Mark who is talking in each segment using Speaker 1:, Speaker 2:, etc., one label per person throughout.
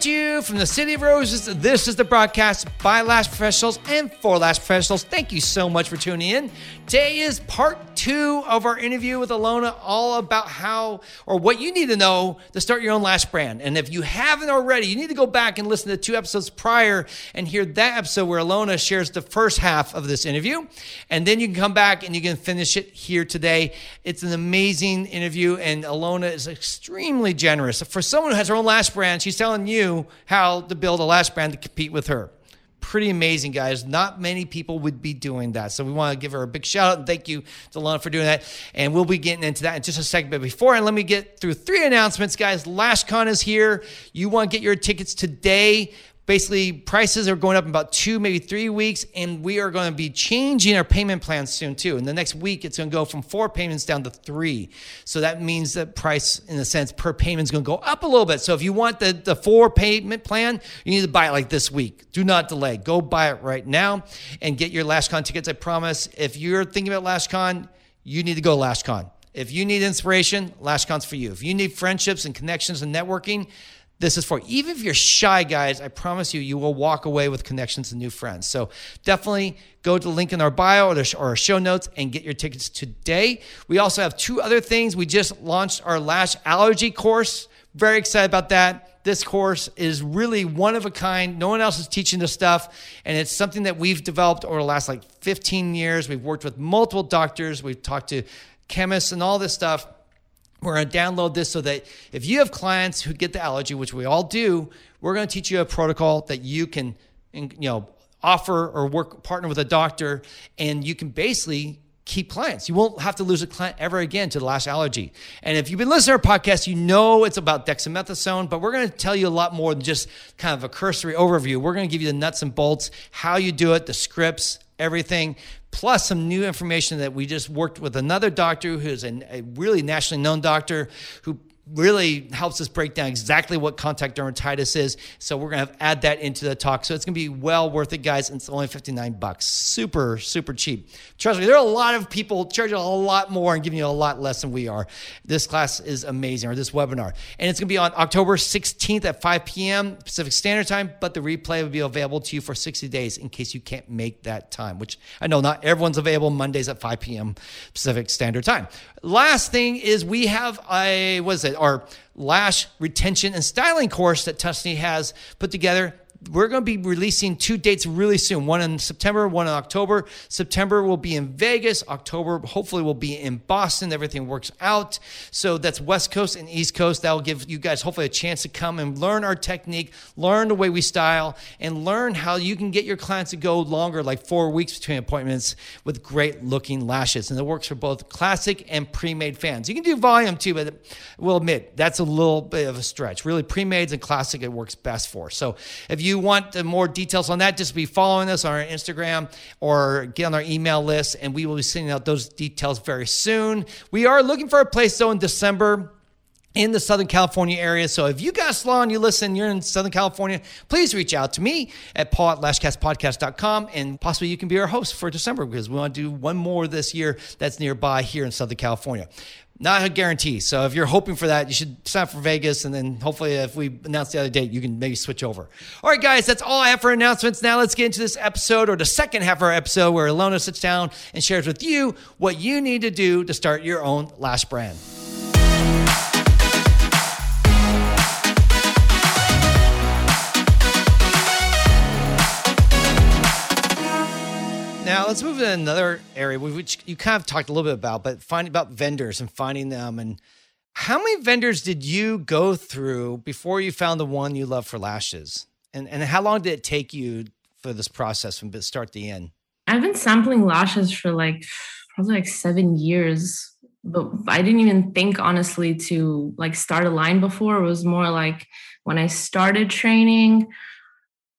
Speaker 1: To you from the City of Roses, this is the broadcast by Last Professionals and for Last Professionals. Thank you so much for tuning in. Today is part two of our interview with Ilona, all about how or what you need to know to start your own lash brand. And if you haven't already, you need to go back and listen to two episodes prior and hear that episode where Ilona shares the first half of this interview. And then you can come back and you can finish it here today. It's an amazing interview, and Ilona is extremely generous. For someone who has her own lash brand, she's telling you how to build a lash brand to compete with her pretty amazing, guys. Not many people would be doing that. So we want to give her a big shout out and thank you to Lana for doing that. And we'll be getting into that in just a second. But before, and let me get through three announcements, guys. LashCon is here. You want to get your tickets today basically prices are going up in about two maybe three weeks and we are going to be changing our payment plans soon too. In the next week it's going to go from four payments down to three. So that means that price in a sense per payment is going to go up a little bit. So if you want the, the four payment plan you need to buy it like this week. Do not delay. Go buy it right now and get your lashcon tickets. I promise if you're thinking about lashcon you need to go lashcon. If you need inspiration lashcon's for you. If you need friendships and connections and networking this is for. Even if you're shy, guys, I promise you, you will walk away with connections and new friends. So definitely go to the link in our bio or, our show notes and get your tickets today. We also have two other things. We just launched our lash allergy course. Very excited about that. This course is really one of a kind. No one else is teaching this stuff. And it's something that we've developed over the last like 15 years. We've worked with multiple doctors, we've talked to chemists and all this stuff we're going to download this so that if you have clients who get the allergy, which we all do, we're going to teach you a protocol that you can, you know, offer or work partner with a doctor, and you can basically keep clients. You won't have to lose a client ever again to the last allergy. And if you've been listening to our podcast, you know it's about dexamethasone, but we're going to tell you a lot more than just kind of a cursory overview. We're going to give you the nuts and bolts, how you do it, the scripts, everything, plus some new information that we just worked with another doctor who's a, a really nationally known doctor who really helps us break down exactly what contact dermatitis is. So we're going to add that into the talk. So it's going to be well worth it, guys. And it's only 59 bucks. Super, super cheap. Trust me, there are a lot of people charging a lot more and giving you a lot less than we are. This class is amazing, or this webinar. And it's going to be on October 16th at 5 p.m. Pacific Standard Time, but the replay will be available to you for 60 days in case you can't make that time, which I know not everyone's available Mondays at 5 p.m. Pacific Standard Time. Last thing is we have a, what is it? Our lash retention and styling course that Tusney has put together we're going to be releasing two dates really soon one in September, one in October. September will be in Vegas. October, hopefully, will be in Boston. Everything works out. So that's West Coast and East Coast. That will give you guys hopefully a chance to come and learn our technique, learn the way we style, and learn how you can get your clients to go longer, like four weeks between appointments with great looking lashes. And it works for both classic and pre made fans. You can do volume too, but we'll admit that's a little bit of a stretch. Really, pre mades and classic, it works best for. So if you you want the more details on that, just be following us on our Instagram or get on our email list, and we will be sending out those details very soon. We are looking for a place though in December in the Southern California area. So if you got salon, you listen, you're in Southern California, please reach out to me at paul at lashcastpodcast.com and possibly you can be our host for December because we want to do one more this year that's nearby here in Southern California. Not a guarantee. So if you're hoping for that, you should sign up for Vegas, and then hopefully, if we announce the other date, you can maybe switch over. All right, guys, that's all I have for announcements. Now let's get into this episode, or the second half of our episode, where Ilona sits down and shares with you what you need to do to start your own lash brand. Now let's move to another area which you kind of talked a little bit about, but finding about vendors and finding them. And how many vendors did you go through before you found the one you love for lashes? And and how long did it take you for this process from start to end?
Speaker 2: I've been sampling lashes for like probably like seven years, but I didn't even think honestly to like start a line before. It was more like when I started training,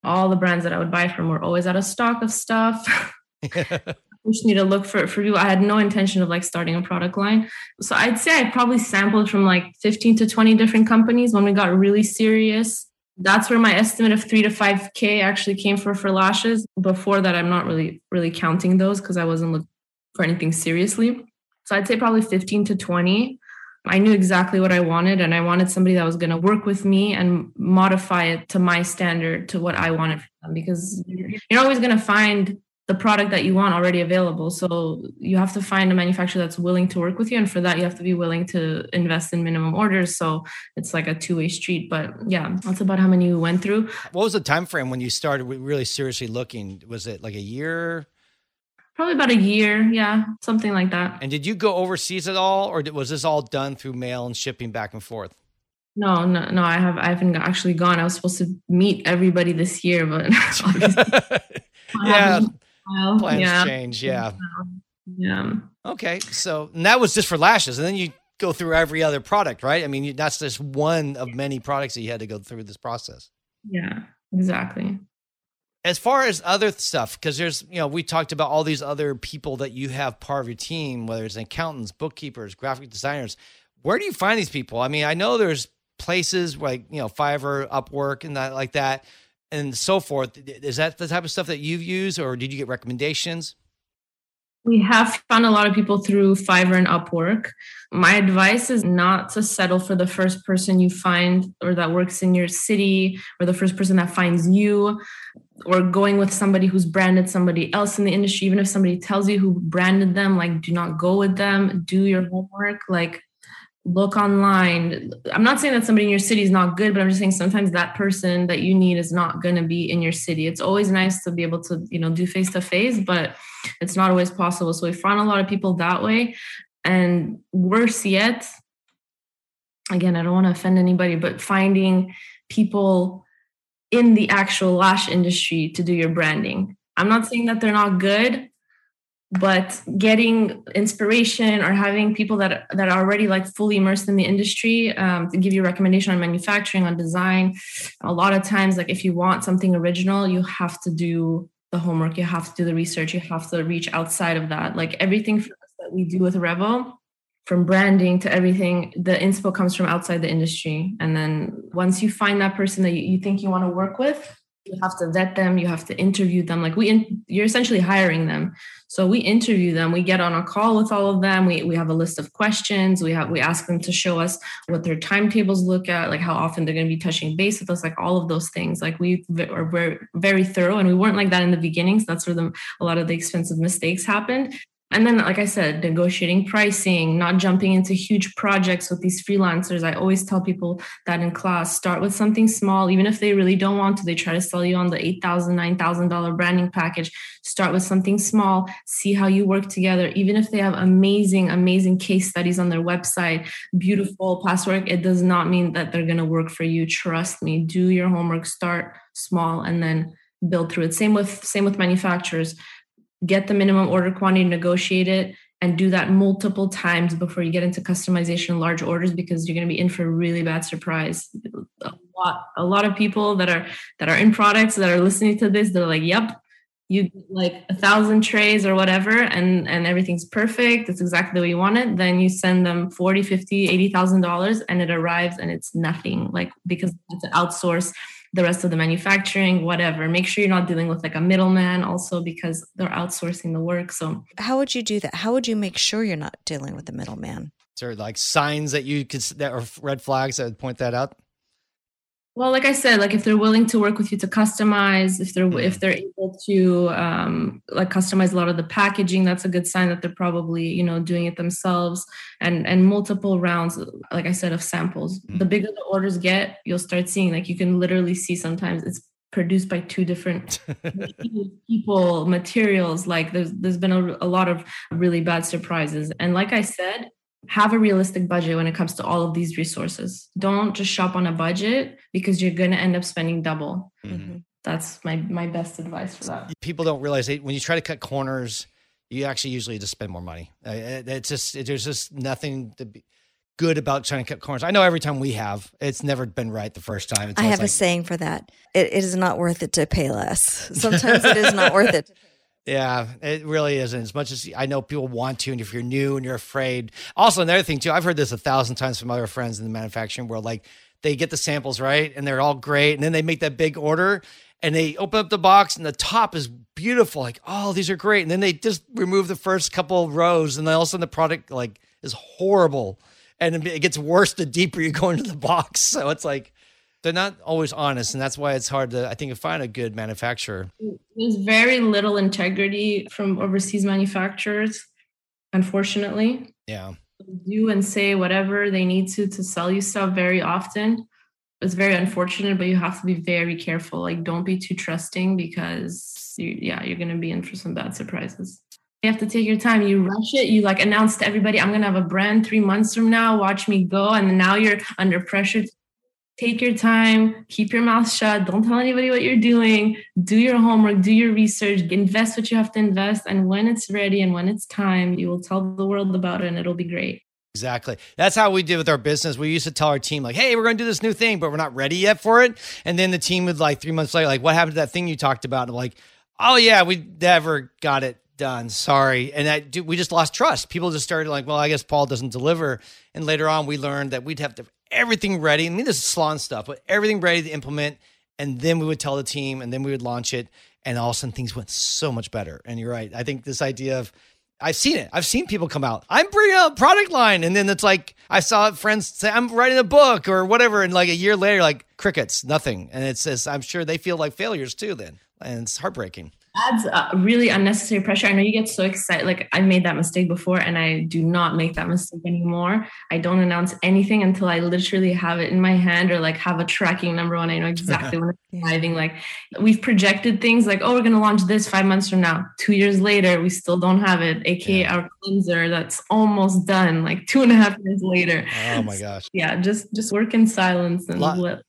Speaker 2: all the brands that I would buy from were always out of stock of stuff. just need to look for for you. I had no intention of like starting a product line. So I'd say I probably sampled from like 15 to 20 different companies when we got really serious. That's where my estimate of three to five K actually came for for lashes. Before that, I'm not really really counting those because I wasn't looking for anything seriously. So I'd say probably 15 to 20. I knew exactly what I wanted, and I wanted somebody that was going to work with me and modify it to my standard, to what I wanted. Because you're always going to find the product that you want already available. So you have to find a manufacturer that's willing to work with you. And for that, you have to be willing to invest in minimum orders. So it's like a two-way street. But yeah, that's about how many we went through.
Speaker 1: What was the time frame when you started really seriously looking? Was it like a year?
Speaker 2: Probably about a year, yeah, something like that.
Speaker 1: And did you go overseas at all, or was this all done through mail and shipping back and forth?
Speaker 2: No, no, no. I have. I haven't actually gone. I was supposed to meet everybody this year, but
Speaker 1: yeah, plans yeah. change. Yeah.
Speaker 2: Yeah.
Speaker 1: Okay. So that was just for lashes. And then you go through every other product, right? I mean, that's just one of many products that you had to go through this process.
Speaker 2: Yeah, exactly.
Speaker 1: As far as other stuff, because there's, you know, we talked about all these other people that you have part of your team, whether it's accountants, bookkeepers, graphic designers. Where do you find these people? I mean, I know there's places like, you know, Fiverr, Upwork, and that like that and so forth. Is that the type of stuff that you've used, or did you get recommendations?
Speaker 2: We have found a lot of people through Fiverr and Upwork. My advice is not to settle for the first person you find or that works in your city or the first person that finds you or going with somebody who's branded somebody else in the industry even if somebody tells you who branded them like do not go with them do your homework like look online. I'm not saying that somebody in your city is not good, but I'm just saying sometimes that person that you need is not going to be in your city. It's always nice to be able to, you know, do face to face, but it's not always possible. So we found a lot of people that way. And worse yet, again, I don't want to offend anybody, but finding people in the actual lash industry to do your branding. I'm not saying that they're not good but getting inspiration or having people that that are already like fully immersed in the industry um, to give you recommendation on manufacturing on design a lot of times like if you want something original you have to do the homework you have to do the research you have to reach outside of that. Like everything that we do with revo from branding to everything the inspo comes from outside the industry. And then once you find that person that you, you think you want to work with you have to vet them you have to interview them like we in, you're essentially hiring them. So we interview them we get on a call with all of them we, we have a list of questions we have we ask them to show us what their timetables look at like how often they're going to be touching base with us like all of those things. Like we are very, very thorough and we weren't like that in the beginning so that's where the, a lot of the expensive mistakes happened and then like i said negotiating pricing not jumping into huge projects with these freelancers. I always tell people that in class start with something small. Even if they really don't want to they try to sell you on the $8000 $9000 branding package. Start with something small. See how you work together. Even if they have amazing amazing case studies on their website beautiful past work it does not mean that they're going to work for you. Trust me do your homework start small and then build through it. Same with same with manufacturers get the minimum order quantity, negotiate it, and do that multiple times before you get into customization large orders because you're going to be in for a really bad surprise. A lot, a lot of people that are that are in products that are listening to this, they're like, "Yep, you like a thousand trays or whatever and and everything's perfect it's exactly the way you want it then you send them 40 50 80 thousand dollars and it arrives and it's nothing like because it's an outsource the rest of the manufacturing, whatever. Make sure you're not dealing with like a middleman also because they're outsourcing the work. So,
Speaker 3: how would you do that? How would you make sure you're not dealing with the middleman?
Speaker 1: Is there like signs that you could that are red flags that would point that out?
Speaker 2: Well like i said like if they're willing to work with you to customize if they're if mm-hmm. they're able to um, like customize a lot of the packaging that's a good sign that they're probably you know doing it themselves and and multiple rounds like i said of samples mm-hmm. the bigger the orders get you'll start seeing like you can literally see sometimes it's produced by two different people materials like there's there's been a, a lot of really bad surprises and like i said have a realistic budget when it comes to all of these resources. Don't just shop on a budget because you're going to end up spending double. Mm-hmm. That's my my best advice for that.
Speaker 1: People don't realize that when you try to cut corners, you actually usually just spend more money. Uh, it's just it, there's just nothing to be good about trying to cut corners. I know every time we have, it's never been right the first time.
Speaker 3: I have
Speaker 1: like,
Speaker 3: a saying for that. It, it is not worth it to pay less. Sometimes it is not worth it.
Speaker 1: Yeah, it really isn't. As much as I know people want to, and if you're new and you're afraid. Also, another thing too, I've heard this a thousand times from other friends in the manufacturing world. Like they get the samples right, and they're all great, and then they make that big order, and they open up the box, and the top is beautiful. Like, oh, these are great, and then they just remove the first couple rows, and then all of a sudden the product like is horrible and it gets worse the deeper you go into the box. So it's like they're not always honest, and that's why it's hard to I think find a good manufacturer.
Speaker 2: There's very little integrity from overseas manufacturers, unfortunately.
Speaker 1: Yeah.
Speaker 2: Do and say whatever they need to to sell you stuff very often. It's very unfortunate, but you have to be very careful. Like, don't be too trusting because you, yeah, you're gonna be in for some bad surprises. You have to take your time. You rush it. You like announce to everybody, I'm gonna have a brand three months from now. Watch me go. And now you're under pressure. Take your time. Keep your mouth shut. Don't tell anybody what you're doing. Do your homework. Do your research. Invest what you have to invest. And when it's ready and when it's time, you will tell the world about it, and it'll be great.
Speaker 1: Exactly. That's how we did with our business. We used to tell our team, like, hey, we're going to do this new thing, but we're not ready yet for it. And then the team would, like, three months later, like, what happened to that thing you talked about? And like, oh, yeah, we never got it done. Sorry. And that we just lost trust. People just started like, well, I guess Paul doesn't deliver. And later on, we learned that we'd have to everything ready. I mean, this is salon stuff, but everything ready to implement. And then we would tell the team, and then we would launch it. And all of a sudden, things went so much better. And you're right. I think this idea of I've seen it. I've seen people come out. I'm bringing a product line, and then it's like I saw friends say I'm writing a book or whatever, and like a year later, like crickets, nothing. And it says I'm sure they feel like failures too. Then, and it's heartbreaking
Speaker 2: adds uh, really unnecessary pressure. I know you get so excited. Like I made that mistake before, and I do not make that mistake anymore. I don't announce anything until I literally have it in my hand or like have a tracking number when I know exactly when it's arriving. Like we've projected things like, oh, we're gonna launch this five months from now. Two years later, we still don't have it. AKA yeah. our cleanser that's almost done. Like two and a half years later.
Speaker 1: Oh my gosh.
Speaker 2: yeah, just just work in silence and let, let,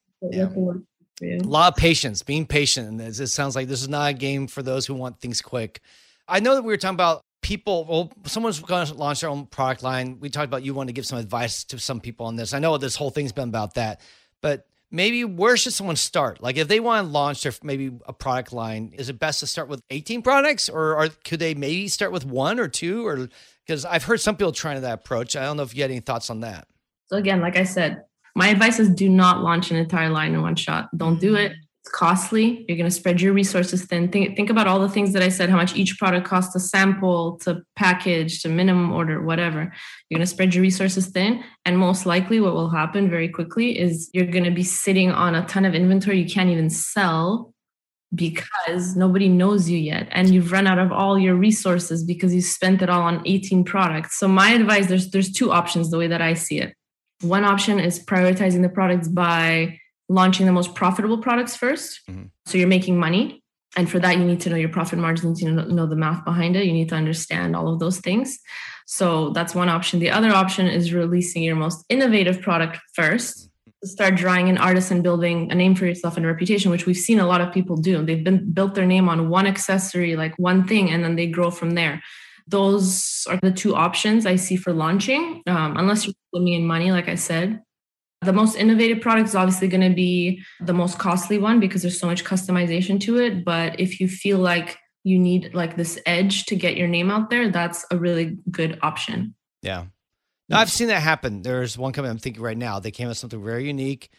Speaker 1: yeah. let the work a lot of patience, being patient. And it sounds like this is not a game for those who want things quick. I know that we were talking about people. Well, someone's going to launch their own product line. We talked about you want to give some advice to some people on this. I know this whole thing's been about that, but maybe where should someone start? Like if they want to launch their maybe a product line, is it best to start with 18 products or are, could they maybe start with one or two or because I've heard some people trying that approach. I don't know if you had any thoughts on that.
Speaker 2: So again, like I said, my advice is do not launch an entire line in one shot. Don't do it. Mm. It's costly. You're going to spread your resources thin. Think, think about all the things that I said, how much each product costs to sample, to package, to minimum order, whatever. You're going to spread your resources thin. And most likely, what will happen very quickly is you're going to be sitting on a ton of inventory you can't even sell because nobody knows you yet and you've run out of all your resources because you spent it all on 18 products so my advice there's there's two options the way that i see it one option is prioritizing the products by launching the most profitable products 1st mm-hmm. So you're making money. And for that, you need to know your profit margins, you to know the math behind it. You need to understand all of those things. So that's one option. The other option is releasing your most innovative product first. Start drawing in artists and building a name for yourself and a reputation, which we've seen a lot of people do. They've been built their name on one accessory, like one thing, and then they grow from there those are the two options I see for launching, um, unless you're putting in money, like I said. The most innovative product is obviously going to be the most costly one because there's so much customization to it. But if you feel like you need like this edge to get your name out there, that's a really good option.
Speaker 1: Yeah. No, I've seen that happen. There's one company I'm thinking right now. They came with something very unique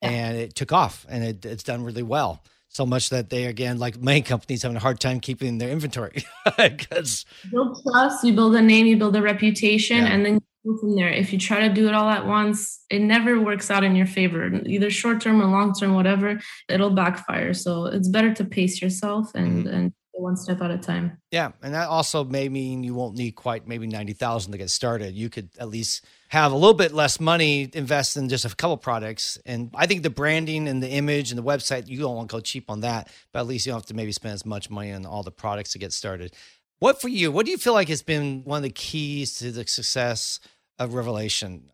Speaker 1: yeah. and it took off and it, it's done really well so much that they again like many companies having a hard time keeping their inventory. Because
Speaker 2: build trust you build a name you build a reputation yeah. and then go from there. If you try to do it all at once it never works out in your favor. Either short term or long term whatever it'll backfire. So it's better to pace yourself and mm-hmm. and one step at a time.
Speaker 1: Yeah and that also may mean you won't need quite maybe 90000 to get started. You could at least have a little bit less money invest in just a couple products. And i think the branding and the image and the website you don't want to go cheap on that but at least you don't have to maybe spend as much money on all the products to get started. What for you what do you feel like has been one of the keys to the success of Revoläshion?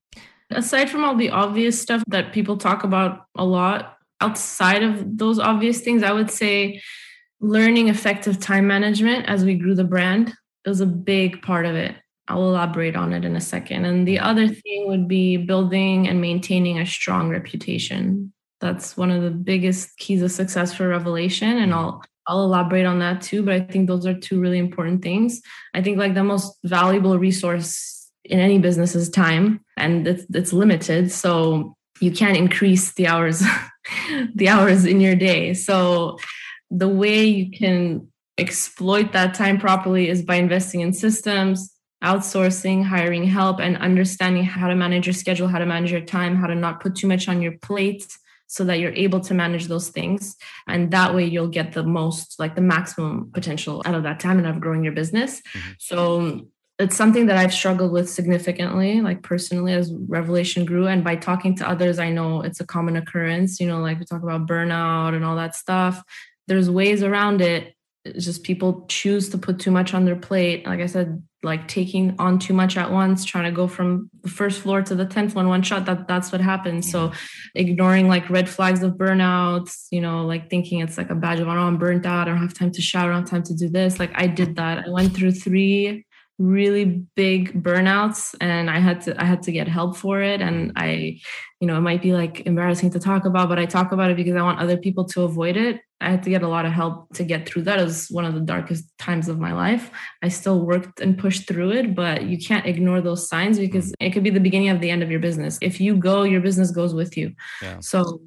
Speaker 2: Aside from all the obvious stuff that people talk about a lot outside of those obvious things i would say learning effective time management as we grew the brand was a big part of it I'll elaborate on it in a second. And the mm-hmm. other thing would be building and maintaining a strong reputation. That's one of the biggest keys of success for Revoläshion. And mm-hmm. I'll I'll elaborate on that too. But I think those are two really important things. I think like the most valuable resource in any business is time, and it's, it's limited. So you can't increase the hours, the hours in your day. So the way you can exploit that time properly is by investing in systems, outsourcing, hiring help, and understanding how to manage your schedule, how to manage your time, how to not put too much on your plate so that you're able to manage those things. And that way you'll get the most, like the maximum potential out of that time and of growing your business. Mm-hmm. So it's something that I've struggled with significantly, like personally, as Revoläshion grew. And by talking to others, I know it's a common occurrence. You know, like we talk about burnout and all that stuff. There's ways around it. It's just people choose to put too much on their plate. Like I said, like taking on too much at once, trying to go from the first floor to the 10th one, one shot. That that's what happens. So ignoring like red flags of burnouts, you know, like thinking it's like a badge of honor. I'm burnt out. I don't have time to shower. I don't have time to do this. Like I did that. I went through three really big burnouts and i had to i had to get help for it. And i you know it might be like embarrassing to talk about but i talk about it because i want other people to avoid it. I had to get a lot of help to get through that. It was one of the darkest times of my life. I still worked and pushed through it but you can't ignore those signs mm-hmm. because it could be the beginning of the end of your business. If you go your business goes with you. Yeah. so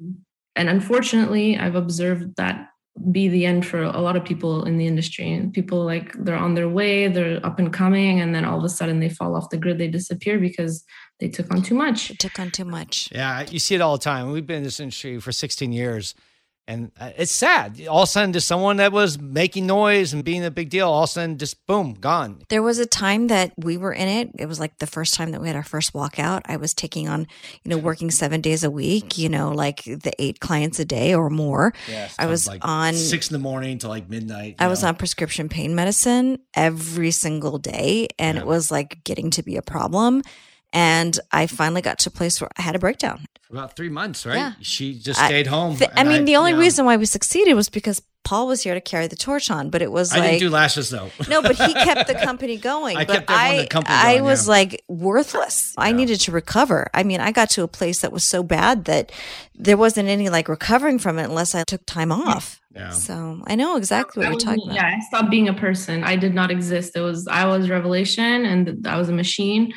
Speaker 2: and unfortunately i've observed that be the end for a lot of people in the industry. And people like they're on their way they're up and coming and then all of a sudden they fall off the grid they disappear because they took on too much.
Speaker 3: They took on too much.
Speaker 1: Yeah you see it all the time. We've been in this industry for 16 years and uh, it's sad. All of a sudden, just someone that was making noise and being a big deal, all of a sudden, just boom, gone.
Speaker 3: There was a time that we were in it. It was like the first time that we had our first walkout. I was taking on, you know, working seven days a week, you know, like the eight clients a day or more. Yes, I was
Speaker 1: like
Speaker 3: on
Speaker 1: six in the morning to like midnight.
Speaker 3: I know. was on prescription pain medicine every single day. And yeah. it was like getting to be a problem. And I finally got to a place where I had a breakdown.
Speaker 1: For about three months, right? Yeah. She just stayed I, home.
Speaker 3: Th- I mean, I, the only reason why we succeeded was because Paul was here to carry the torch on, but it was
Speaker 1: I
Speaker 3: like,
Speaker 1: didn't do lashes though.
Speaker 3: no, but he kept the company going. I but I, company going. I going, was yeah. like worthless. Yeah. I needed to recover. I mean, I got to a place that was so bad that there wasn't any like recovering from it unless I took time off. Yeah. So I know exactly what you're talking about.
Speaker 2: Yeah, I stopped being a person. I did not exist. It was I was Revoläshion, and I was a machine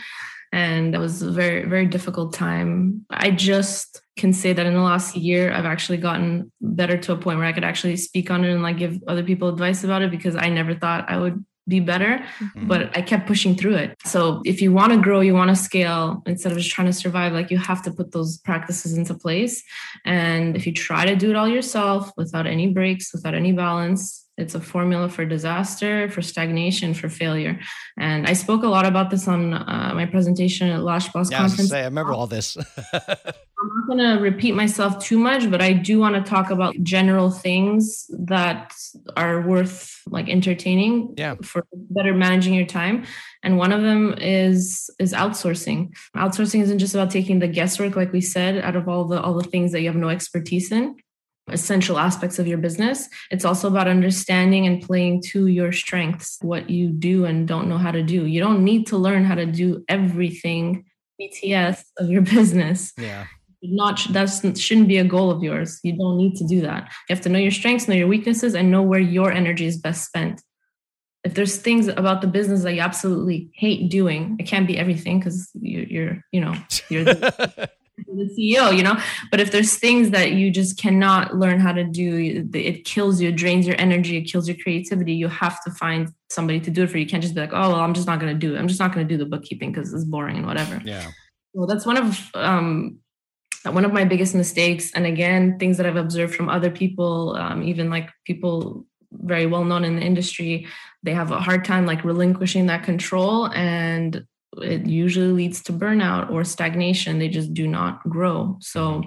Speaker 2: and that was a very very difficult time. I just can say that in the last year i've actually gotten better to a point where i could actually speak on it and like give other people advice about it because i never thought i would be better mm-hmm. but i kept pushing through it. So if you want to grow you want to scale instead of just trying to survive like you have to put those practices into place. And if you try to do it all yourself without any breaks without any balance it's a formula for disaster, for stagnation, for failure. And I spoke a lot about this on uh, my presentation at Lash Boss yeah, Conference.
Speaker 1: I, say, I remember all this.
Speaker 2: I'm not going to repeat myself too much, but I do want to talk about general things that are worth like entertaining
Speaker 1: yeah.
Speaker 2: for better managing your time. And one of them is is outsourcing. Outsourcing isn't just about taking the guesswork, like we said, out of all the all the things that you have no expertise in essential aspects of your business. It's also about understanding and playing to your strengths, what you do and don't know how to do. You don't need to learn how to do everything BTS of your business.
Speaker 1: Yeah.
Speaker 2: Not that shouldn't be a goal of yours. You don't need to do that. You have to know your strengths, know your weaknesses, and know where your energy is best spent. If there's things about the business that you absolutely hate doing, it can't be everything because you're, you're, you know, you're the, the CEO, you know. But if there's things that you just cannot learn how to do, it kills you, it drains your energy, it kills your creativity. You have to find somebody to do it for you. You can't just be like, oh, well, I'm just not going to do it. I'm just not going to do the bookkeeping because it's boring and whatever.
Speaker 1: Yeah.
Speaker 2: Well, that's one of um, one of my biggest mistakes, and again, things that I've observed from other people, um, even like people very well known in the industry, they have a hard time like relinquishing that control and it usually leads to burnout or stagnation. They just do not grow. So,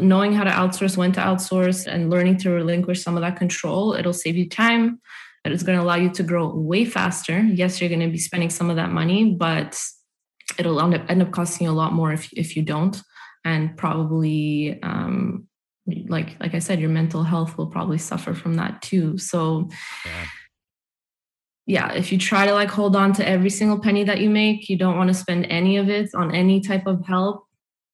Speaker 2: knowing how to outsource, when to outsource, and learning to relinquish some of that control, it'll save you time. It's going to allow you to grow way faster. Yes, you're going to be spending some of that money, but it'll end up, end up costing you a lot more if, if you don't. And probably, um, like like I said, your mental health will probably suffer from that too. So. Yeah yeah, if you try to like hold on to every single penny that you make, you don't want to spend any of it on any type of help.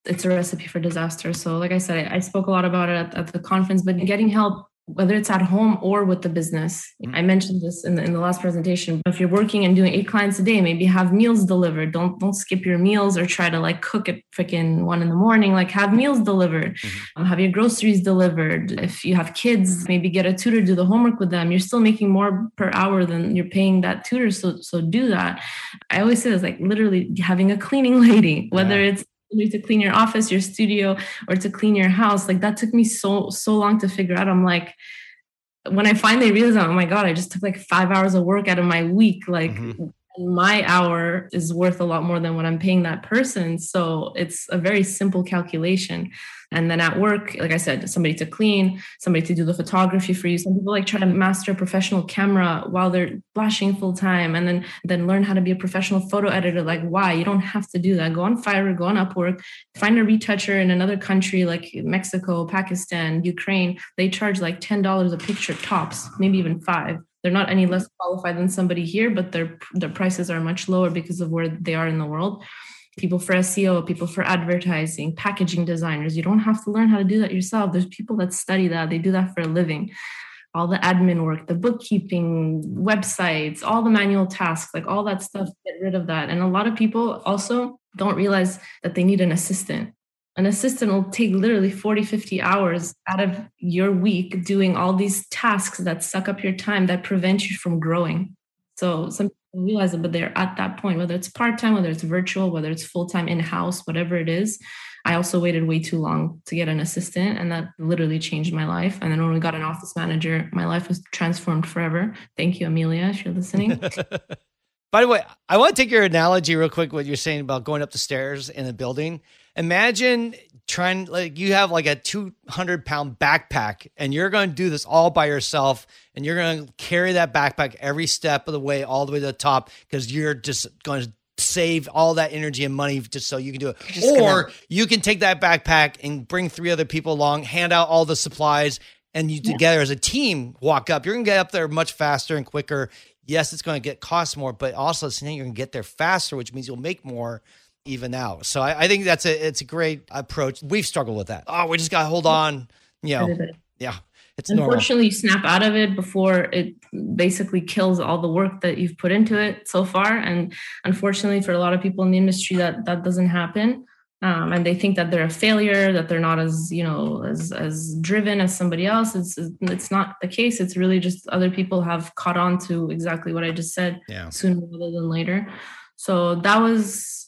Speaker 2: It's a recipe for disaster. So, like I said, I, spoke a lot about it at, at the conference, but getting help whether it's at home or with the business. Mm-hmm. I mentioned this in the, in the last presentation. If you're working and doing eight clients a day, maybe have meals delivered. Don't don't skip your meals or try to like cook at freaking one in the morning. Like have meals delivered. Mm-hmm. Um, have your groceries delivered. If you have kids, maybe get a tutor do the homework with them. You're still making more per hour than you're paying that tutor. So so do that. I always say this like literally having a cleaning lady, whether yeah. it's to clean your office, your studio, or to clean your house. Like that took me so so long to figure out. I'm like, when I finally realized, oh my god, I just took like five hours of work out of my week. Like mm-hmm. My hour is worth a lot more than what I'm paying that person. So it's a very simple calculation. And then at work, like I said, somebody to clean, somebody to do the photography for you. Some people like try to master a professional camera while they're flashing full time and then then learn how to be a professional photo editor. Like, why? You don't have to do that. Go on Fiverr, go on Upwork, find a retoucher in another country like Mexico, Pakistan, Ukraine. They charge like $10 a picture tops, maybe even five they're not any mm-hmm. less qualified than somebody here, but their their prices are much lower because of where they are in the world people for SEO, people for advertising, packaging designers. You don't have to learn how to do that yourself. There's people that study that, they do that for a living. All the admin work, the bookkeeping, websites, all the manual tasks, like all that stuff, get rid of that. And a lot of people also don't realize that they need an assistant. An assistant will take literally 40, 50 hours out of your week doing all these tasks that suck up your time that prevent you from growing. So some people realize it, but they're at that point, whether it's part-time, whether it's virtual, whether it's full-time in-house, whatever it is. I also waited way too long to get an assistant, and that literally changed my life. And then when we got an office manager, my life was transformed forever. Thank you, Amelia, if you're listening.
Speaker 1: By the way, I want to take your analogy real quick. What you're saying about going up the stairs in a building. Imagine trying like you have like a 200 pound backpack and you're going to do this all by yourself and you're going to carry that backpack every step of the way all the way to the top because you're just going to save all that energy and money just so you can do it. Or gonna... you can take that backpack and bring three other people along hand out all the supplies and you yeah. together as a team walk up. You're going to get up there much faster and quicker. Yes it's going to get cost more but also you're going to get there faster which means you'll make more even out. So I, I, think that's a it's a great approach. We've struggled with that. Oh, we just got to hold on. You know, yeah. It's
Speaker 2: unfortunately you snap out of it before it basically kills all the work that you've put into it so far. And unfortunately, for a lot of people in the industry, that that doesn't happen. Um, and they think that they're a failure, that they're not as you know as as driven as somebody else. It's it's not the case. It's really just other people have caught on to exactly what I just said yeah. sooner rather than later. So that was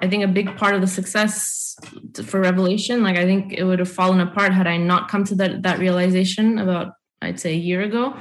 Speaker 2: I think a big part of the success for Revoläshion. Like I think it would have fallen apart had I not come to that that realization about I'd say a year ago.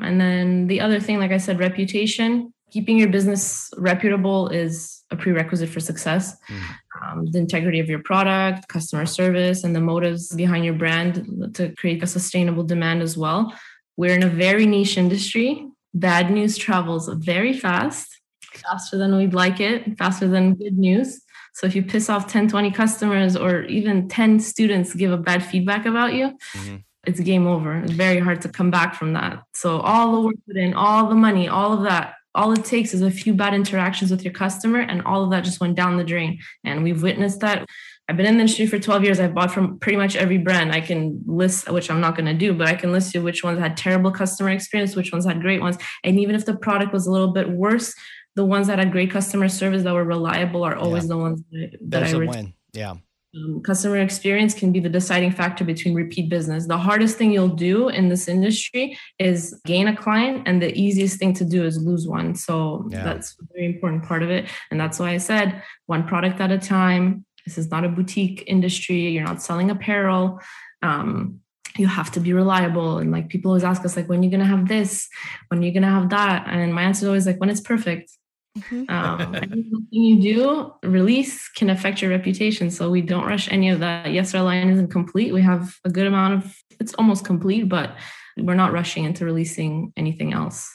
Speaker 2: And then the other thing, like I said, reputation. Keeping your business reputable is a prerequisite for success. Mm. Um, the integrity of your product, customer service, and the motives behind your brand to create a sustainable demand as well. We're in a very niche industry. Bad news travels very fast faster than we'd like it, faster than good news. So if you piss off 10, 20 customers or even 10 students give a bad feedback about you, mm-hmm. it's game over. It's very hard to come back from that. So all the work put in, all the money, all of that, all it takes is a few bad interactions with your customer and all of that just went down the drain. And we've witnessed that. I've been in the industry for 12 years. I've bought from pretty much every brand. I can list, which I'm not going to do, but I can list you which ones had terrible customer experience, which ones had great ones. And even if the product was a little bit worse, the ones that had great customer service that were reliable are always yeah. the ones that, that I win.
Speaker 1: Yeah.
Speaker 2: Um, customer experience can be the deciding factor between repeat business. The hardest thing you'll do in this industry is gain a client, and the easiest thing to do is lose one. So yeah. that's a very important part of it. And that's why I said one product at a time. This is not a boutique industry. You're not selling apparel. Um, you have to be reliable. And like people always ask us, like, when are you gonna have this? When are you gonna have that? And my answer is always like, when it's perfect. Mm-hmm. Um, anything you do, release can affect your reputation. So we don't rush any of that. Yes, our line isn't complete. We have a good amount of, it's almost complete, but we're not rushing into releasing anything else.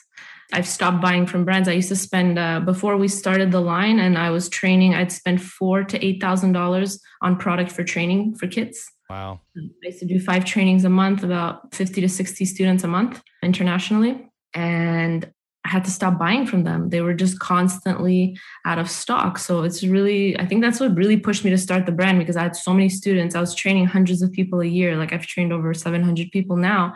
Speaker 2: I've stopped buying from brands. I used to spend uh, before we started the line, and I was training. I'd spend four to eight thousand dollars on product for training for kids.
Speaker 1: Wow!
Speaker 2: I used to do five trainings a month, about fifty to sixty students a month internationally, and I had to stop buying from them. They were just constantly out of stock. So it's really, I think that's what really pushed me to start the brand because I had so many students. I was training hundreds of people a year. Like I've trained over 700 people now.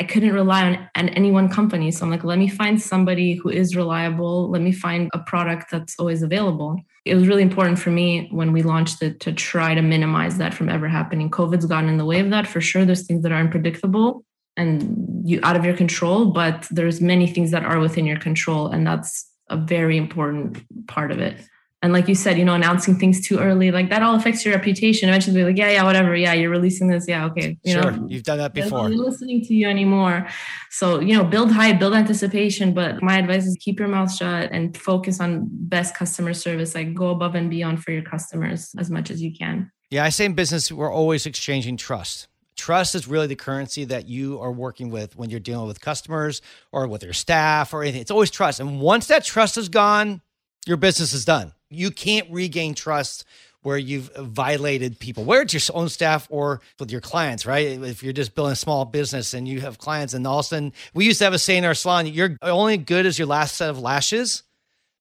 Speaker 2: I couldn't rely on, on any one company. So I'm like, let me find somebody who is reliable. Let me find a product that's always available. It was really important for me when we launched it to try to minimize that from ever happening. COVID's gotten in the way of that for sure. There's things that are unpredictable and you out of your control, but there's many things that are within your control. And that's a very important part of it. And like you said you know announcing things too early like that all affects your reputation. Eventually be like yeah yeah whatever yeah you're releasing this yeah okay
Speaker 1: you sure. know you've done that before.
Speaker 2: I'm listening to you anymore. So you know build hype build anticipation but my advice is keep your mouth shut and focus on best customer service like go above and beyond for your customers as much as you can.
Speaker 1: Yeah i say in business we're always exchanging trust Trust is really the currency that you are working with when you're dealing with customers or with your staff or anything. It's always trust. And once that trust is gone, your business is done you can't regain trust where you've violated people, whether it's your own staff or with your clients, right? If you're just building a small business and you have clients, and all of a sudden, we used to have a saying in our salon, you're only good as your last set of lashes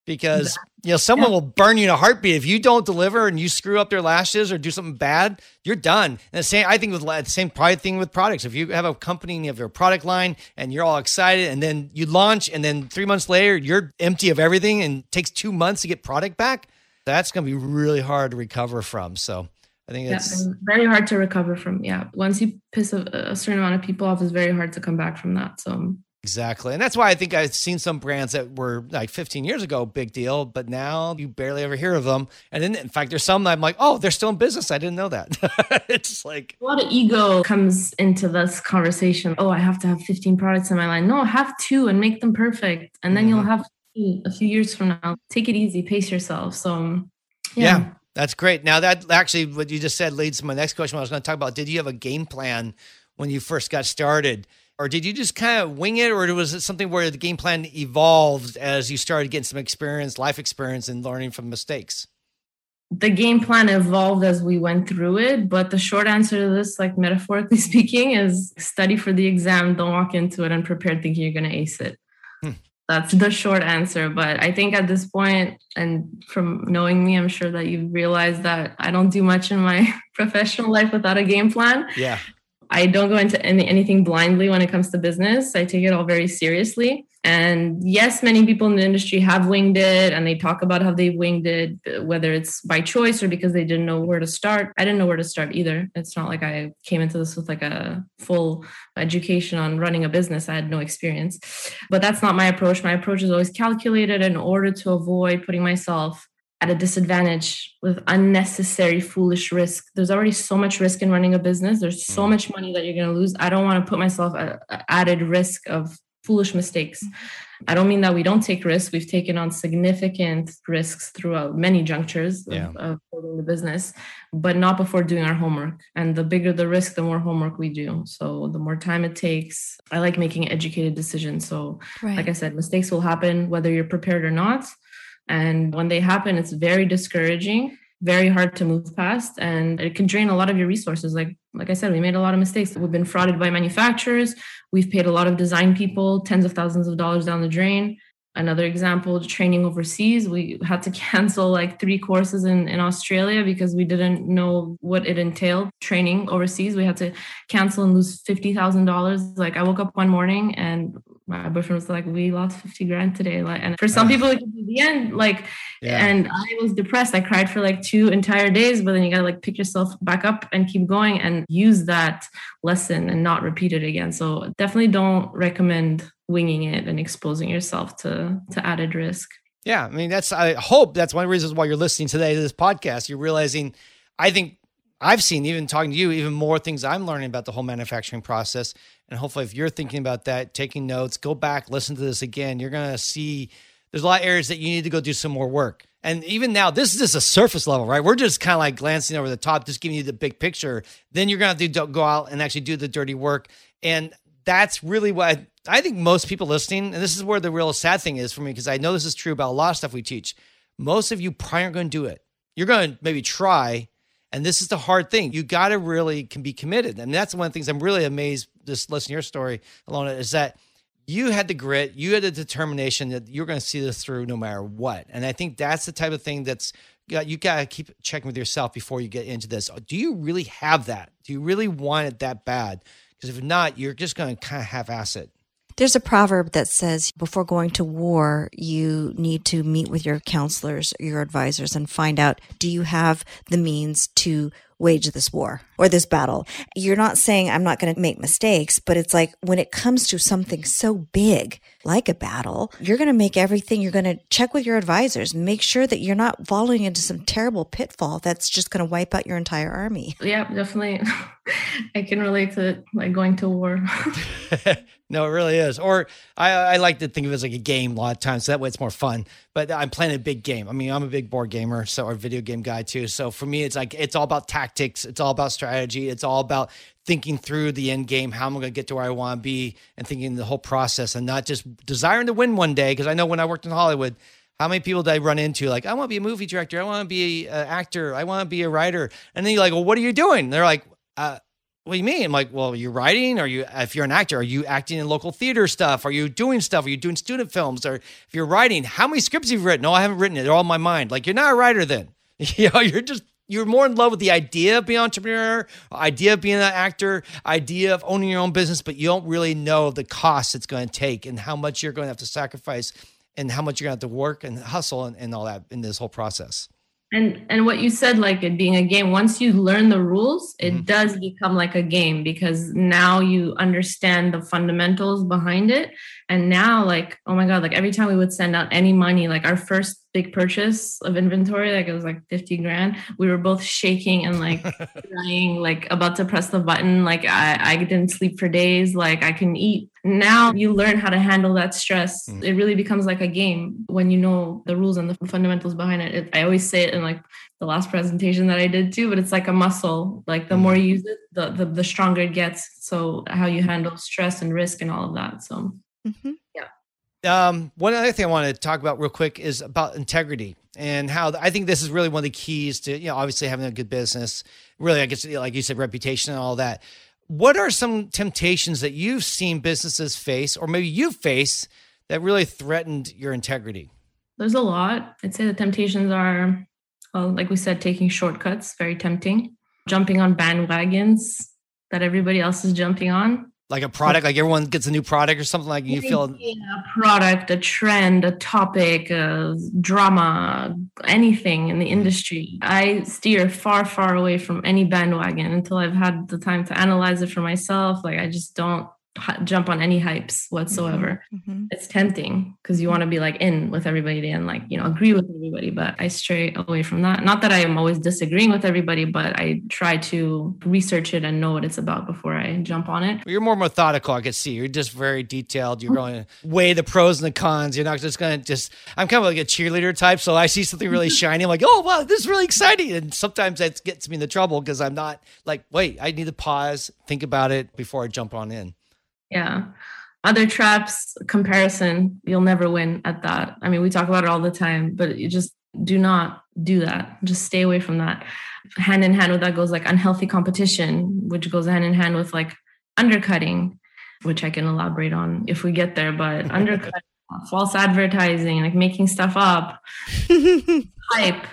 Speaker 1: because you know someone yeah. will burn you in a heartbeat if you don't deliver and you screw up their lashes or do something bad you're done and the same i think with the same probably thing with products if you have a company and you have your product line and you're all excited and then you launch and then three months later you're empty of everything and it takes two months to get product back that's going to be really hard to recover from so I think it's
Speaker 2: yeah, very hard to recover from. Yeah. Once you piss a, a certain amount of people off, it's very hard to come back from that. So
Speaker 1: Exactly. And that's why I think I've seen some brands that were like 15 years ago, big deal, but now you barely ever hear of them. And then, in fact, there's some that I'm like, oh, they're still in business. I didn't know that. it's like
Speaker 2: a lot of ego comes into this conversation. Oh, I have to have 15 products in my line. No, have two and make them perfect. And then mm-hmm. you'll have a few years from now. Take it easy, pace yourself. So,
Speaker 1: yeah. yeah. That's great. Now that actually what you just said leads to my next question. I was going to talk about. Did you have a game plan when you first got started? Or did you just kind of wing it or was it something where the game plan evolved as you started getting some experience life experience and learning from mistakes?
Speaker 2: The game plan evolved as we went through it but the short answer to this like metaphorically speaking is study for the exam don't walk into it unprepared thinking you're going to ace it. Hmm. that's the short answer but i think at this point and from knowing me i'm sure that you've realized that i don't do much in my professional life without a game plan.
Speaker 1: Yeah
Speaker 2: I don't go into any, anything blindly when it comes to business. I take it all very seriously. And yes, many people in the industry have winged it and they talk about how they've winged it, whether it's by choice or because they didn't know where to start. I didn't know where to start either. It's not like I came into this with like a full education on running a business. I had no experience. But that's not my approach. My approach is always calculated in order to avoid putting myself at a disadvantage with unnecessary foolish risk. There's already so much risk in running a business. There's so mm. much money that you're going to lose. I don't want to put myself at added risk of foolish mistakes. I don't mean that we don't take risks. We've taken on significant risks throughout many junctures of, yeah. of building the business but not before doing our homework. And the bigger the risk the more homework we do. So the more time it takes i like making educated decisions. So right. like i said mistakes will happen whether you're prepared or not and when they happen, it's very discouraging, very hard to move past, and it can drain a lot of your resources. Like like I said, we made a lot of mistakes. We've been frauded by manufacturers. We've paid a lot of design people tens of thousands of dollars down the drain. Another example, training overseas. We had to cancel like three courses in, in Australia because we didn't know what it entailed training overseas. We had to cancel and lose $50,000. Like I woke up one morning and my boyfriend was like, "We lost fifty grand today." Like, and for some people, it could be the end. Like, yeah. and I was depressed. I cried for like two entire days. But then you gotta like pick yourself back up and keep going and use that lesson and not repeat it again. So definitely don't recommend winging it and exposing yourself to to added risk.
Speaker 1: Yeah, I mean that's. I hope that's one of the reasons why you're listening today to this podcast. You're realizing, I think I've seen, even talking to you, even more things I'm learning about the whole manufacturing process. And hopefully, if you're thinking about that, taking notes, go back, listen to this again. You're going to see there's a lot of areas that you need to go do some more work. And even now, this is just a surface level, right? We're just kind of like glancing over the top, just giving you the big picture. Then you're going to have to go out and actually do the dirty work. And that's really what I, I think most people listening, and this is where the real sad thing is for me, because I know this is true about a lot of stuff we teach. Most of you probably aren't going to do it. You're going to maybe try, and this is the hard thing. You got to really can be committed. And that's one of the things I'm really amazed just listening to your story, Ilona, is that you had the grit, you had the determination that you're going to see this through no matter what. And I think that's the type of thing that's you got to keep checking with yourself before you get into this. Do you really have that? Do you really want it that bad? Because if not, you're just going to kind of half ass it.
Speaker 3: There's a proverb that says before going to war, you need to meet with your counselors, your advisors, and find out do you have the means to wage this war or this battle. You're not saying I'm not going to make mistakes, but it's like when it comes to something so big like a battle, you're going to make everything, you're going to check with your advisors, make sure that you're not falling into some terrible pitfall that's just going to wipe out your entire army.
Speaker 2: Yeah, definitely. I can relate to like going to war.
Speaker 1: No, it really is. Or I, I like to think of it as like a game a lot of times. So that way it's more fun. But I'm playing a big game. I mean, I'm a big board gamer, so or video game guy too. So for me, it's like it's all about tactics. It's all about strategy. It's all about thinking through the end game. How am I going to get to where I want to be, and thinking the whole process, and not just desiring to win one day. Because I know when I worked in Hollywood, how many people did I run into? Like, I want to be a movie director. I want to be an actor. I want to be a writer. And then you're like, well, what are you doing? they're like, uh, what do you mean? I'm like, well, you're writing? Are you, if you're an actor, are you acting in local theater stuff? Are you doing stuff? Are you doing student films? Or if you're writing, how many scripts have you written? No, I haven't written it. They're all in my mind. Like, you're not a writer then. you know, you're just, you're more in love with the idea of being an entrepreneur, idea of being an actor, idea of owning your own business, but you don't really know the cost it's going to take and how much you're going to have to sacrifice and how much you're going to have to work and hustle and, and all that in this whole process
Speaker 2: and and what you said like it being a game once you learn the rules it mm-hmm. does become like a game because now you understand the fundamentals behind it and now like oh my god like every time we would send out any money like our first big purchase of inventory like it was like 50 grand we were both shaking and like crying like about to press the button like I, I didn't sleep for days like i can eat now you learn how to handle that stress mm. it really becomes like a game when you know the rules and the fundamentals behind it. it i always say it in like the last presentation that i did too but it's like a muscle like the mm. more you use it the, the the stronger it gets so how you handle stress and risk and all of that so mm-hmm.
Speaker 1: Um, one other thing I want to talk about real quick is about integrity and how I think this is really one of the keys to, you know, obviously having a good business, really, I guess, like you said, reputation and all that. What are some temptations that you've seen businesses face, or maybe you face, that really threatened your integrity?
Speaker 2: There's a lot. I'd say the temptations are, well, like we said, taking shortcuts, very tempting, jumping on bandwagons that everybody else is jumping on
Speaker 1: like a product like everyone gets a new product or something like you feel
Speaker 2: a product a trend a topic a drama anything in the mm-hmm. industry. I steer far far away from any bandwagon until i've had the time to analyze it for myself. Like i just don't jump on any hypes whatsoever. Mm-hmm. mm-hmm. It's tempting because you want to be like in with everybody and like, you know, agree with everybody, but I stray away from that. Not that I am always disagreeing with everybody, but I try to research it and know what it's about before I jump on it.
Speaker 1: You're more methodical, I can see. You're just very detailed. You're going to weigh the pros and the cons. You're not just going to just, I'm kind of like a cheerleader type. So I see something really shiny. I'm like, oh, wow, this is really exciting. And sometimes that gets me in the trouble because I'm not like, wait, I need to pause, think about it before I jump on in.
Speaker 2: Yeah. Other traps, comparison, you'll never win at that. I mean, we talk about it all the time, but you just do not do that. Just stay away from that. Hand in hand with that goes like unhealthy competition, which goes hand in hand with like undercutting, which I can elaborate on if we get there, but undercutting, false advertising, like making stuff up, hype.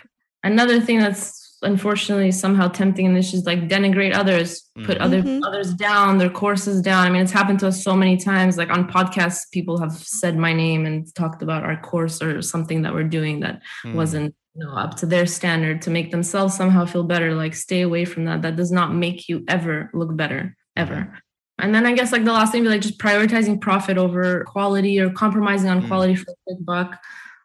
Speaker 2: Another thing that's unfortunately somehow tempting and it's just like denigrate others put mm-hmm. other others down their courses down i mean it's happened to us so many times like on podcasts people have said my name and talked about our course or something that we're doing that mm. wasn't you know up to their standard to make themselves somehow feel better like stay away from that that does not make you ever look better ever mm-hmm. and then I guess like the last thing, be like just prioritizing profit over quality or compromising on mm. quality for a quick buck.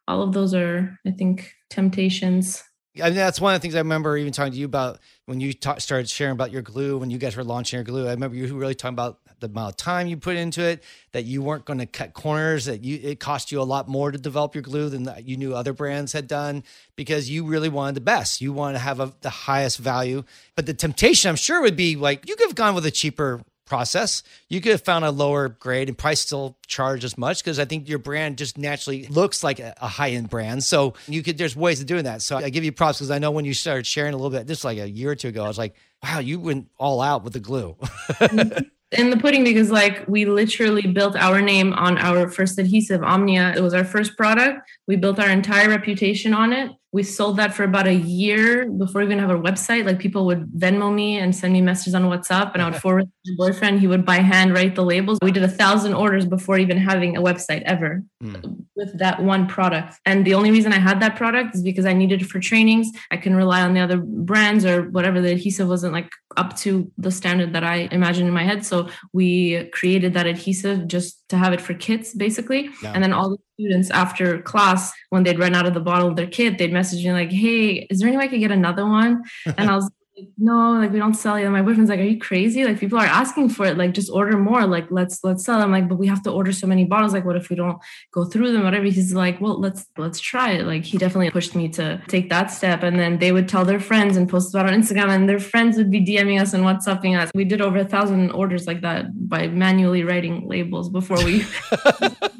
Speaker 2: All of those are, I think, temptations
Speaker 1: I mean, that's one of the things I remember even talking to you about when you ta- started sharing about your glue, when you guys were launching your glue. I remember you really talking about the amount of time you put into it, that you weren't going to cut corners, that you it cost you a lot more to develop your glue than you knew other brands had done because you really wanted the best. You wanted to have a, the highest value. But the temptation, I'm sure, would be like you could have gone with a cheaper process. You could have found a lower grade and price still charge as much because I think your brand just naturally looks like a, a high end brand. So you could there's ways of doing that. So I give you props because I know when you started sharing a little bit, just like a year or two ago, I was like, wow, you went all out with the glue. Mm-hmm.
Speaker 2: in the pudding because like we literally built our name on our first adhesive omnia it was our first product we built our entire reputation on it we sold that for about a year before we even have a website. Like people would Venmo me and send me messages on WhatsApp, and I would forward to my boyfriend. He would by hand write the labels. We did a thousand orders before even having a website ever mm. with that one product. And the only reason I had that product is because I needed it for trainings. I can rely on the other brands or whatever. The adhesive wasn't like up to the standard that I imagined in my head. So we created that adhesive just to have it for kids basically. Yeah. And then all the students after class, when they'd run out of the bottle of their kit, they'd message me like, "Hey, is there any way I could get another one?" And I was no, like we don't sell it. My boyfriend's like, are you crazy? Like people are asking for it. Like just order more. Like let's let's sell. I'm like, but we have to order so many bottles. Like what if we don't go through them? Whatever. He's like, well, let's let's try it. Like he definitely pushed me to take that step. And then they would tell their friends and post about on Instagram, and their friends would be DMing us and WhatsApping us. We did over a thousand orders like that by manually writing labels before we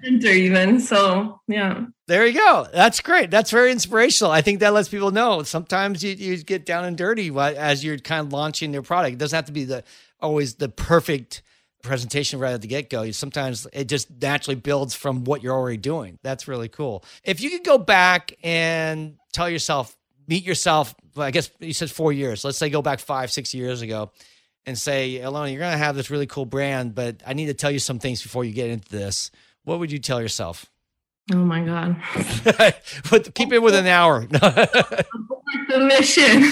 Speaker 2: printer even. So yeah.
Speaker 1: There you go. That's great. That's very inspirational. I think that lets people know sometimes you, you get down and dirty as you're kind of launching your product. It doesn't have to be the always the perfect presentation right at the get go. Sometimes it just naturally builds from what you're already doing. That's really cool. If you could go back and tell yourself, meet yourself, I guess you said four years. Let's say go back five, six years ago and say, Ilona, you're going to have this really cool brand, but I need to tell you some things before you get into this. What would you tell yourself?
Speaker 2: Oh my God.
Speaker 1: but keep it with an hour. the
Speaker 2: mission.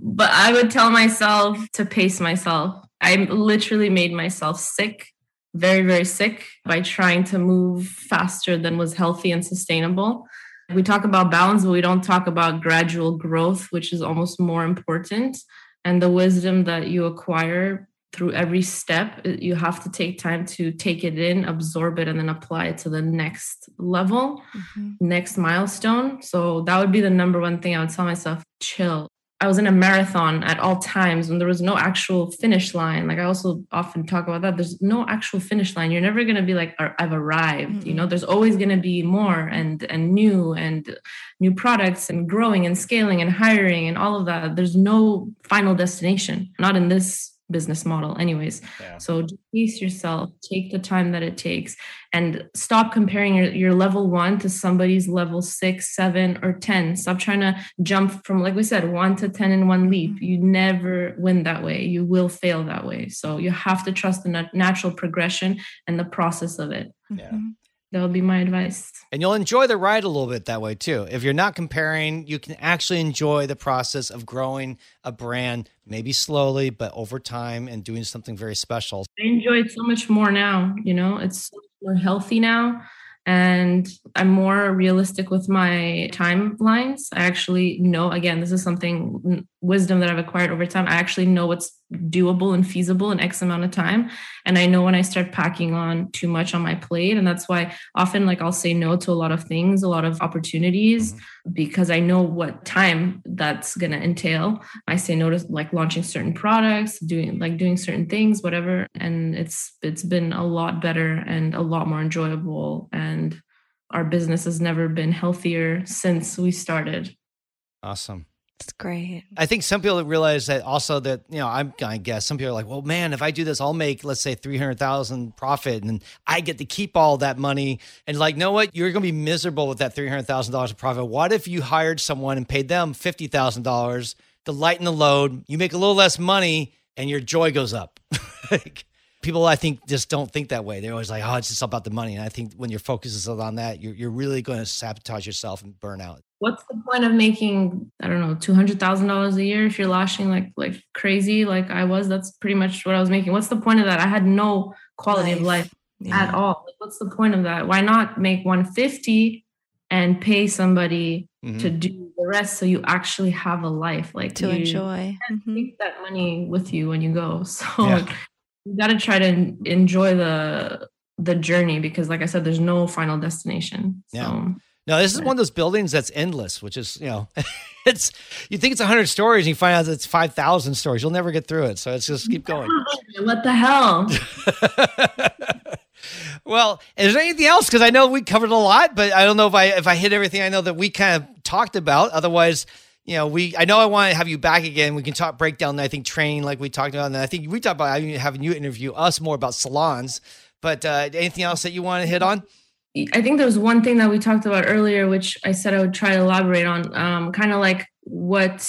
Speaker 2: but I would tell myself to pace myself. I literally made myself sick, very, very sick by trying to move faster than was healthy and sustainable. We talk about balance, but we don't talk about gradual growth, which is almost more important. And the wisdom that you acquire through every step you have to take time to take it in absorb it and then apply it to the next level mm-hmm. next milestone. So that would be the number one thing i would tell myself chill. I was in a marathon at all times when there was no actual finish line. Like i also often talk about that. There's no actual finish line. You're never going to be like i've arrived mm-hmm. you know? There's always going to be more and and new and new products and growing and scaling and hiring and all of that. There's no final destination. Not in this business model anyways. Yeah. so pace yourself take the time that it takes and stop comparing your, your level one to somebody's level six seven or ten. Stop trying to jump from like we said one to ten in one leap. Mm-hmm. you never win that way. You will fail that way. So you have to trust the natural progression and the process of it. Yeah. Mm-hmm that would be my advice.
Speaker 1: And you'll enjoy the ride a little bit that way too. If you're not comparing, you can actually enjoy the process of growing a brand, maybe slowly, but over time and doing something very special.
Speaker 2: I enjoy it so much more now. You know, it's more healthy now and I'm more realistic with my timelines. I actually know, again, this is something wisdom that I've acquired over time. I actually know what's doable and feasible in X amount of time. And I know when I start packing on too much on my plate. And that's why often, like, I'll say no to a lot of things, a lot of opportunities, mm-hmm. Because I know what time that's going to entail. I say no to like launching certain products, doing like doing certain things, whatever. And it's, it's been a lot better and a lot more enjoyable. And our business has never been healthier since we started.
Speaker 1: Awesome.
Speaker 3: It's great.
Speaker 1: I think some people realize that also that, you know, I'm I guess some people are like, well, man, if I do this, I'll make, let's say 300,000 profit and I get to keep all that money. And like, know what? You're going to be miserable with that $300,000 of profit. What if you hired someone and paid them $50,000 to lighten the load? You make a little less money and your joy goes up. people I think just don't think that way. They're always like, oh, it's just about the money. And I think when your focus is on that, you're, you're really going to sabotage yourself and burn out
Speaker 2: what's the point of making i don't know $200000 a year if you're lashing like like crazy like i was that's pretty much what i was making what's the point of that i had no quality life. of life yeah. at all like, what's the point of that why not make 150 and pay somebody mm-hmm. to do the rest so you actually have a life like
Speaker 3: to enjoy
Speaker 2: mm-hmm. take that money with you when you go so yeah. you got to try to enjoy the the journey because like i said there's no final destination yeah. so
Speaker 1: no, this is one of those buildings that's endless, which is, you know, it's you think it's 100 stories and you find out it's 5,000 stories. You'll never get through it. So it's just keep going.
Speaker 2: What the hell?
Speaker 1: well, is there anything else? Because I know we covered a lot, but I don't know if I if I hit everything I know that we kind of talked about. Otherwise, you know, we I know I want to have you back again. We can talk break down I think training like we talked about, and I think we talked about having you interview us more about salons. But uh, anything else that you want to hit on?
Speaker 2: I think there's one thing that we talked about earlier, which I said I would try to elaborate on, um, kind of like what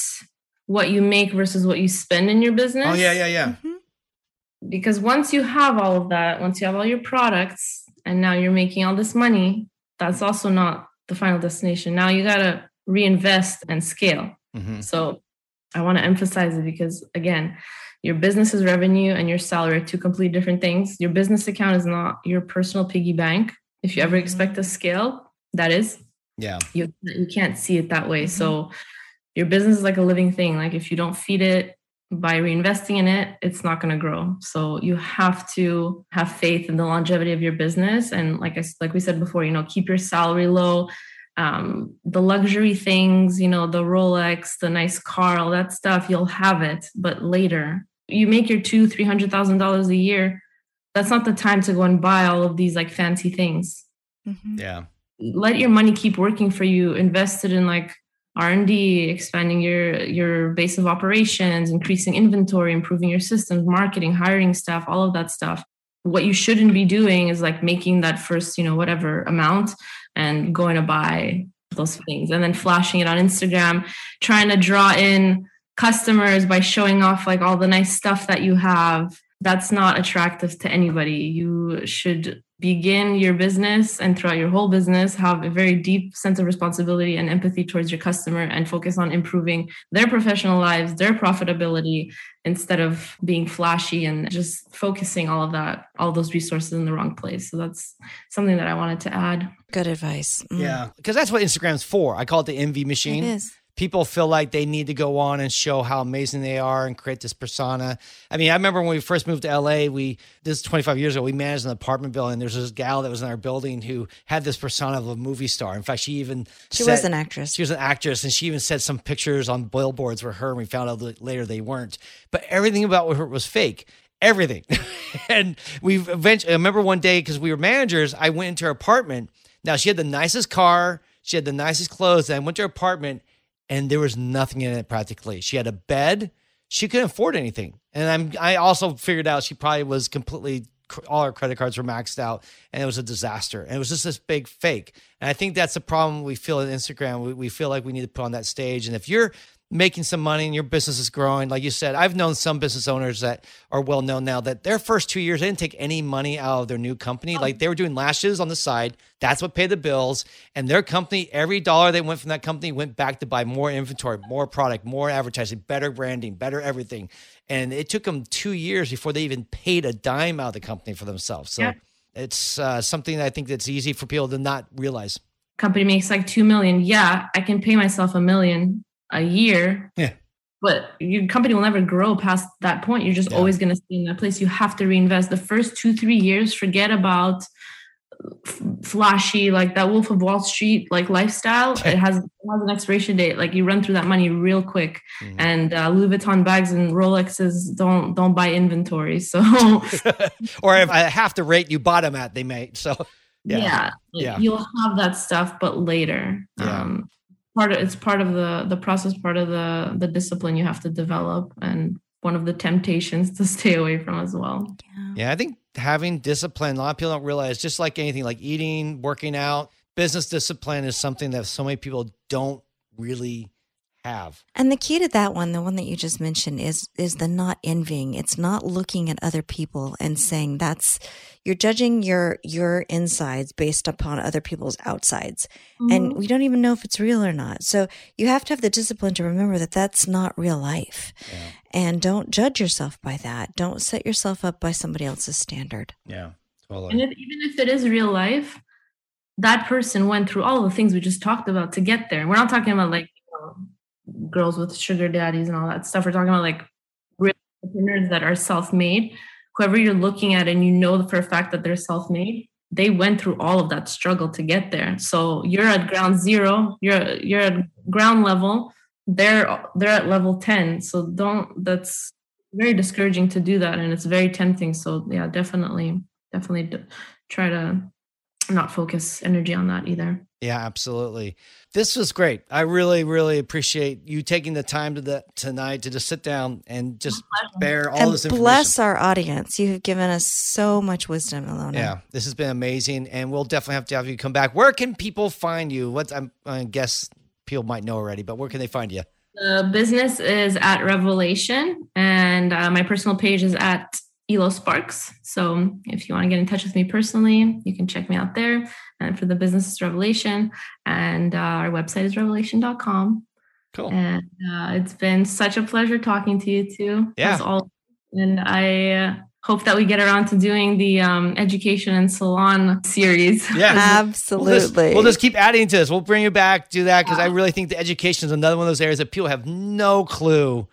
Speaker 2: what you make versus what you spend in your business. Oh
Speaker 1: yeah, yeah, yeah. Mm-hmm.
Speaker 2: Because once you have all of that, once you have all your products, and now you're making all this money, that's also not the final destination. Now you gotta reinvest and scale. Mm-hmm. So I want to emphasize it because again, your business's revenue and your salary are two completely different things. Your business account is not your personal piggy bank. If you ever mm-hmm. expect a scale, that is.
Speaker 1: Yeah.
Speaker 2: You you can't see it that way. Mm-hmm. So your business is like a living thing. Like if you don't feed it by reinvesting in it, it's not going to grow. So you have to have faith in the longevity of your business. And like I like we said before, you know, keep your salary low. Um, the luxury things, you know, the Rolex, the nice car, all that stuff, you'll have it, but later you make your two, three hundred thousand dollars a year. That's not the time to go and buy all of these like fancy things.
Speaker 1: Mm-hmm. Yeah.
Speaker 2: Let your money keep working for you. Invest it in like R&D, expanding your your base of operations, increasing inventory, improving your systems, marketing, hiring staff, all of that stuff. What you shouldn't be doing is like making that first, you know, whatever amount and going to buy those things and then flashing it on Instagram, trying to draw in customers by showing off like all the nice stuff that you have that's not attractive to anybody. You should begin your business and throughout your whole business have a very deep sense of responsibility and empathy towards your customer and focus on improving their professional lives their profitability instead of being flashy and just focusing all of that all those resources in the wrong place. So that's something that i wanted to add.
Speaker 3: Good advice.
Speaker 1: Mm. yeah because that's what instagram's for. I call it the envy machine.
Speaker 3: it is
Speaker 1: people feel like they need to go on and show how amazing they are and create this persona. I mean, I remember when we first moved to LA, we this is 25 years ago, we managed an apartment building. There's this gal that was in our building who had this persona of a movie star. In fact, she even
Speaker 3: she said, was an actress.
Speaker 1: She was an actress, and she even said some pictures on billboards were her. And we found out later they weren't. But everything about her was fake everything. and we eventually, I remember one day because we were managers, I went into her apartment. Now she had the nicest car, she had the nicest clothes. And I went to her apartment and there was nothing in it practically. She had a bed. She couldn't afford anything. And I'm I also figured out she probably was completely all her credit cards were maxed out and it was a disaster. And it was just this big fake. And I think that's the problem we feel at Instagram. We, we feel like we need to put on that stage. And if you're making some money and your business is growing. Like you said, I've known some business owners that are well known now that their first two years, they didn't take any money out of their new company. Like they were doing lashes on the side. That's what paid the bills. And their company, every dollar they went from that company went back to buy more inventory, more product, more advertising, better branding, better everything. And it took them two years before they even paid a dime out of the company for themselves. So yeah. it's uh, something that I think that's easy for people to not realize.
Speaker 2: Company makes like two million. Yeah, I can pay myself a million a year.
Speaker 1: Yeah.
Speaker 2: But your company will never grow past that point. You're just yeah. always going to stay in that place. You have to reinvest. The first two, three years, forget about flashy like that wolf of wall street like lifestyle it has, it has an expiration date like you run through that money real quick mm-hmm. and uh, louis vuitton bags and rolexes don't don't buy inventory so
Speaker 1: or if I have to rate you bought them at they may so
Speaker 2: yeah yeah, yeah. you'll have that stuff but later yeah. um part of it's part of the the process part of the the discipline you have to develop and one of the temptations to stay away from as well.
Speaker 1: Yeah, yeah i think having discipline a lot of people don't realize just like anything like eating working out business discipline is something that so many people don't really have.
Speaker 3: And the key to that one, the one that you just mentioned is is the not envying. It's not looking at other people and saying that's you're judging your your insides based upon other people's outsides. Mm-hmm. And we don't even know if it's real or not. So you have to have the discipline to remember that that's not real life. Yeah. And don't judge yourself by that. Don't set yourself up by somebody else's standard.
Speaker 1: Yeah.
Speaker 2: Totally. And if, even if it is real life, that person went through all the things we just talked about to get there. We're not talking about like you know, girls with sugar daddies and all that stuff. We're talking about like real entrepreneurs that are self-made. Whoever you're looking at and you know for a fact that they're self-made, they went through all of that struggle to get there. So you're at ground zero, you're you're at ground level, they're they're at level 10. So don't that's very discouraging to do that and it's very tempting. So yeah, definitely definitely try to not focus energy on that either.
Speaker 1: Yeah, absolutely. This was great. I really, really appreciate you taking the time to the, tonight to just sit down and just bear all
Speaker 3: and
Speaker 1: this information.
Speaker 3: Bless our audience. You have given us so much wisdom, Ilona.
Speaker 1: Yeah, this has been amazing, and we'll definitely have to have you come back. Where can people find you? What I'm, I guess people might know already, but where can they find you?
Speaker 2: The business is at Revoläshion, and uh, my personal page is at Elo Sparks. So if you want to get in touch with me personally, you can check me out there. And for the business is Revoläshion, and uh, our website is revolashion.com.
Speaker 1: Cool.
Speaker 2: And uh, it's been such a pleasure talking to you too.
Speaker 1: Yeah.
Speaker 2: All, and I uh, hope that we get around to doing the um, education and salon series.
Speaker 1: Yeah,
Speaker 3: absolutely.
Speaker 1: We'll just, we'll just, keep adding to this. We'll bring you back, do that because yeah. I really think the education is another one of those areas that people have no clue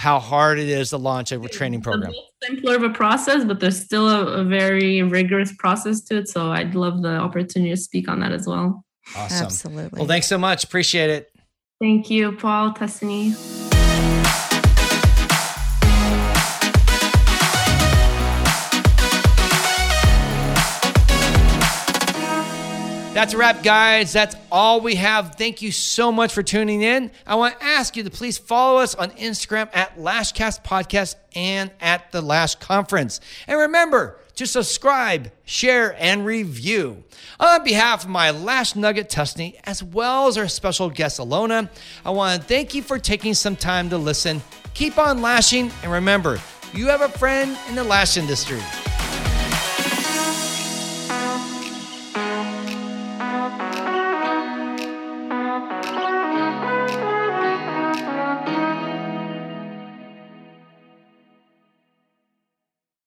Speaker 1: how hard it is to launch a training program.
Speaker 2: simpler of a process, but there's still a, a, very rigorous process to it. So I'd love the opportunity to speak on that as well.
Speaker 1: Awesome.
Speaker 3: Absolutely.
Speaker 1: Well, thanks so much. Appreciate it.
Speaker 2: Thank you, Paul Tessany.
Speaker 1: That's a wrap, guys. That's all we have. Thank you so much for tuning in. I want to ask you to please follow us on Instagram at Lashcast Podcast and at the Lash Conference. And remember to subscribe, share, and review. On behalf of my Lash Nugget Tusney, as well as our special guest Ilona, I want to thank you for taking some time to listen. Keep on lashing, and remember, you have a friend in the lash industry.